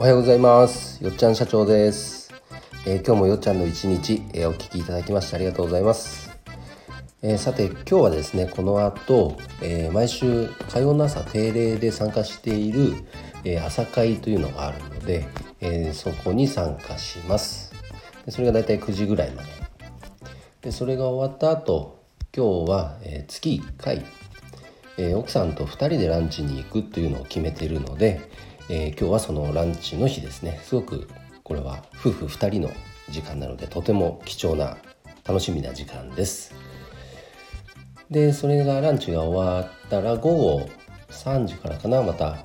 おはようございます。よっちゃん社長です、えー、今日もよっちゃんの一日、えー、お聞きいただきましてありがとうございます、えー、さて今日はですねこの後、え毎週火曜の朝定例で参加している、え朝会というのがあるので、えそこに参加します。でそれがだいたい9時ぐらいまで。でそれが終わった後今日は、え月1回えー、奥さんと2人でランチに行くというのを決めているので、えー、今日はそのランチの日ですね。すごくこれは夫婦2人の時間なのでとても貴重な楽しみな時間です。でそれがランチが終わったら午後3時からかな。また、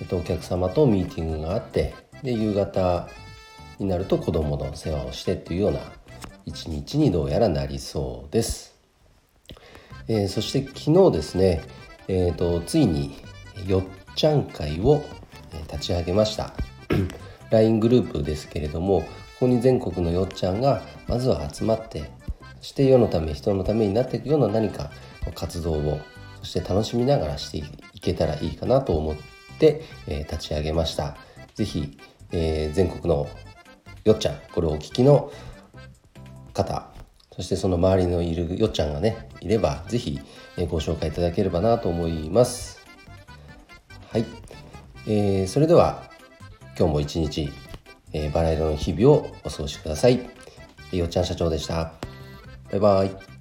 えっと、お客様とミーティングがあってで夕方になると子供の世話をしてっていうような一日にどうやらなりそうです、えー、そして昨日ですねえーと、ついによっちゃん会を立ち上げました。LINE グループですけれどもここに全国のよっちゃんがまずは集まってそして世のため人のためになっていくような何か活動をそして楽しみながらしていけたらいいかなと思って、えー、立ち上げました。是非、えー、全国のよっちゃんこれをお聞きの方そしてその周りのいるよっちゃんがねいれば是非ご紹介いただければなと思います。はい、えー、それでは今日も一日、えー、バラ色の日々をお過ごしください。よっちゃん社長でした。バイバイ。